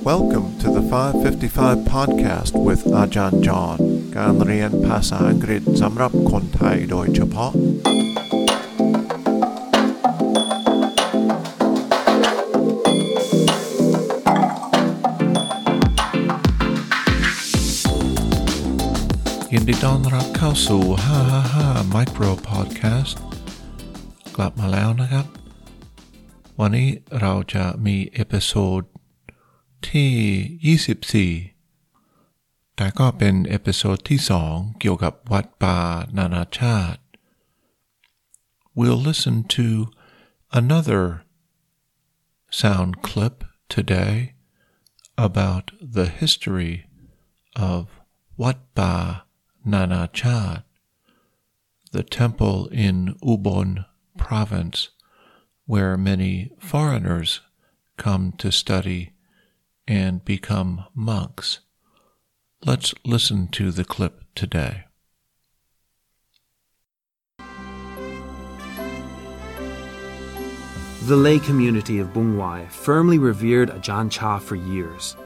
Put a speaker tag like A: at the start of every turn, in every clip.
A: Welcome to the 555 podcast with Ajahn John การเรียนภาษาอังกฤษสำหรับคนไทยโดยเฉพาะ ยินดีต้อนรับเข้าสู่ 555 Micro Podcast กลับมาแล้วนะครับ วันนี้เราจะมีเอพิโซด ที่ 24 แต่ก็เป็นเอพิโซดที่ 2 เกี่ยวกับวัดป่านานาชาติ We'll listen to another sound clip today about the history of Wat Ba Nanachat, the temple in Ubon province where many foreigners come to study and become monks. Let's listen to the clip today.
B: The lay community of Bungwai firmly revered Ajahn Chah for years.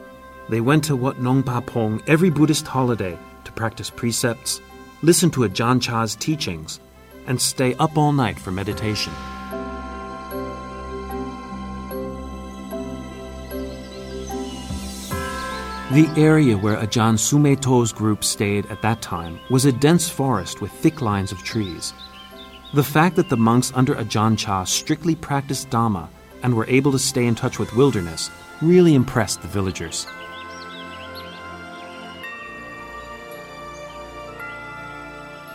B: They went to Wat Nong Pa Pong every Buddhist holiday to practice precepts, listen to Ajahn Chah's teachings, and stay up all night for meditation. The area where Ajahn Sumedho's group stayed at that time was a dense forest with thick lines of trees. The fact that the monks under Ajahn Chah strictly practiced Dhamma and were able to stay in touch with wilderness really impressed the villagers.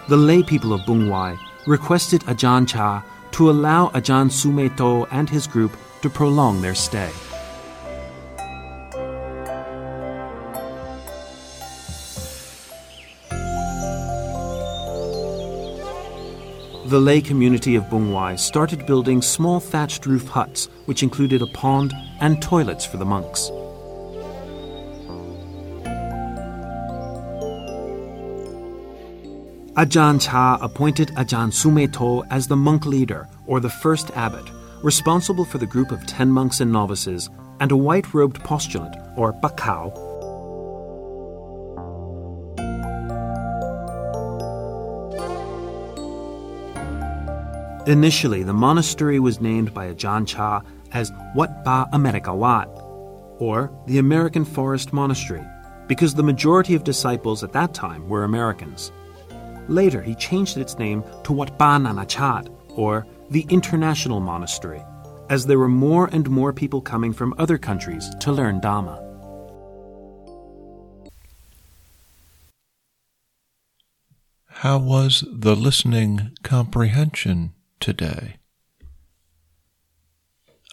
B: The lay people of Bungwai requested Ajahn Chah to allow Ajahn Sumedho and his group to prolong their stay. The lay community of Bungwai started building small thatched roof huts, which included a pond and toilets for the monks. Ajahn Chah appointed Ajahn Sumedho as the monk leader, or the first abbot, responsible for the group of ten monks and novices, and a white robed postulant, or bakao, Initially, the monastery was named by Ajahn Chah as Wat Pa America Wat, or the American Forest Monastery, because the majority of disciples at that time were Americans. Later, he changed its name to Wat Pa Nanachat, or the International Monastery, as there were more and more people coming from other countries to learn Dhamma.
A: How was the listening comprehension today?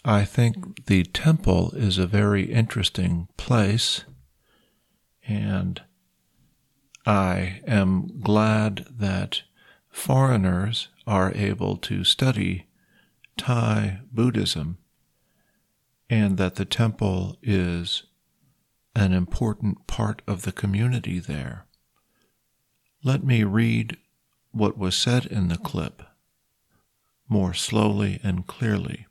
A: I think the temple is a very interesting place, and I am glad that foreigners are able to study Thai Buddhism and that the temple is an important part of the community there. Let me read what was said in the clip more slowly and clearly.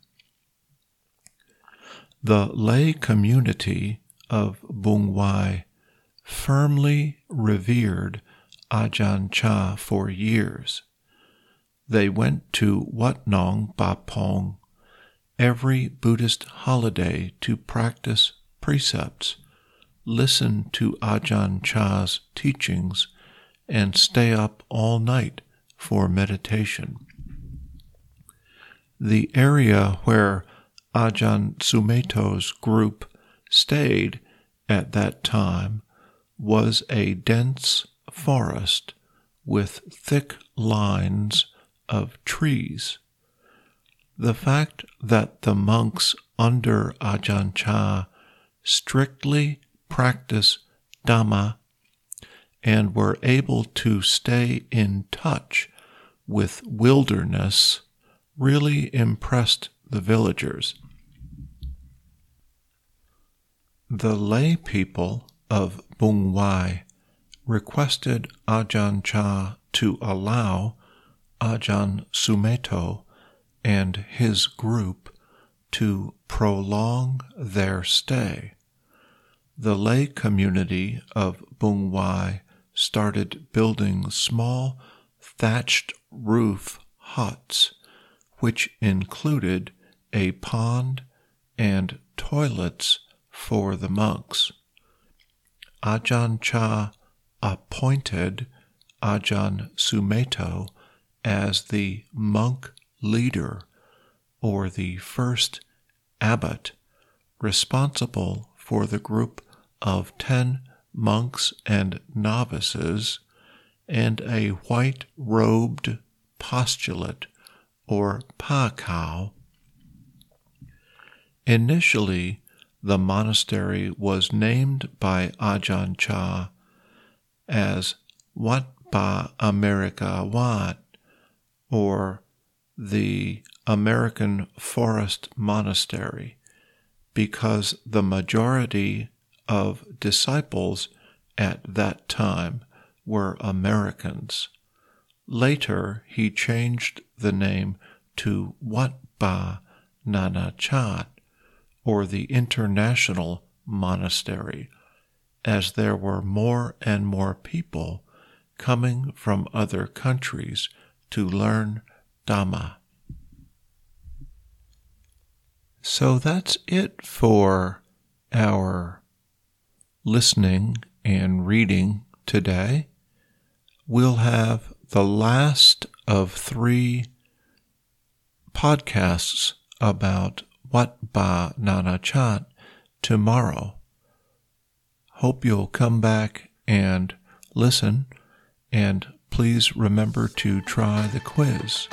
A: The lay community of Bungwai firmly revered Ajahn Chah for years. They went to Wat Nong Pa Pong every Buddhist holiday to practice precepts, listen to Ajahn Chah's teachings, and stay up all night for meditation. The area where Ajahn Sumedho's group stayed at that time was a dense forest with thick lines of trees. The fact that the monks under Ajahn Chah strictly practice Dhamma and were able to stay in touch with wilderness really impressed the villagers. The lay people of Bungwai requested Ajahn Chah to allow Ajahn Sumedho and his group to prolong their stay. the lay community of Bung Wai started building small thatched roof huts, which included a pond and toilets for the monks. Ajahn Chah appointed Ajahn Sumedho as the monk leader or the first abbot responsible for the group of 10 monks and novices and a white robed postulate or pa pakao. Initially, the monastery was named by Ajahn Chah as Wat Pa America Wat, or the American Forest Monastery, because the majority of disciples at that time were Americans. Later, he changed the name to Wat Pa Nanachat, or the International Monastery, as there were more and more people coming from other countries to learn Dhamma. So that's it for our listening and reading today. We'll have the last of three podcasts about Wat Pa Nanachat tomorrow. Hope you'll come back and listen, and please remember to try the quiz.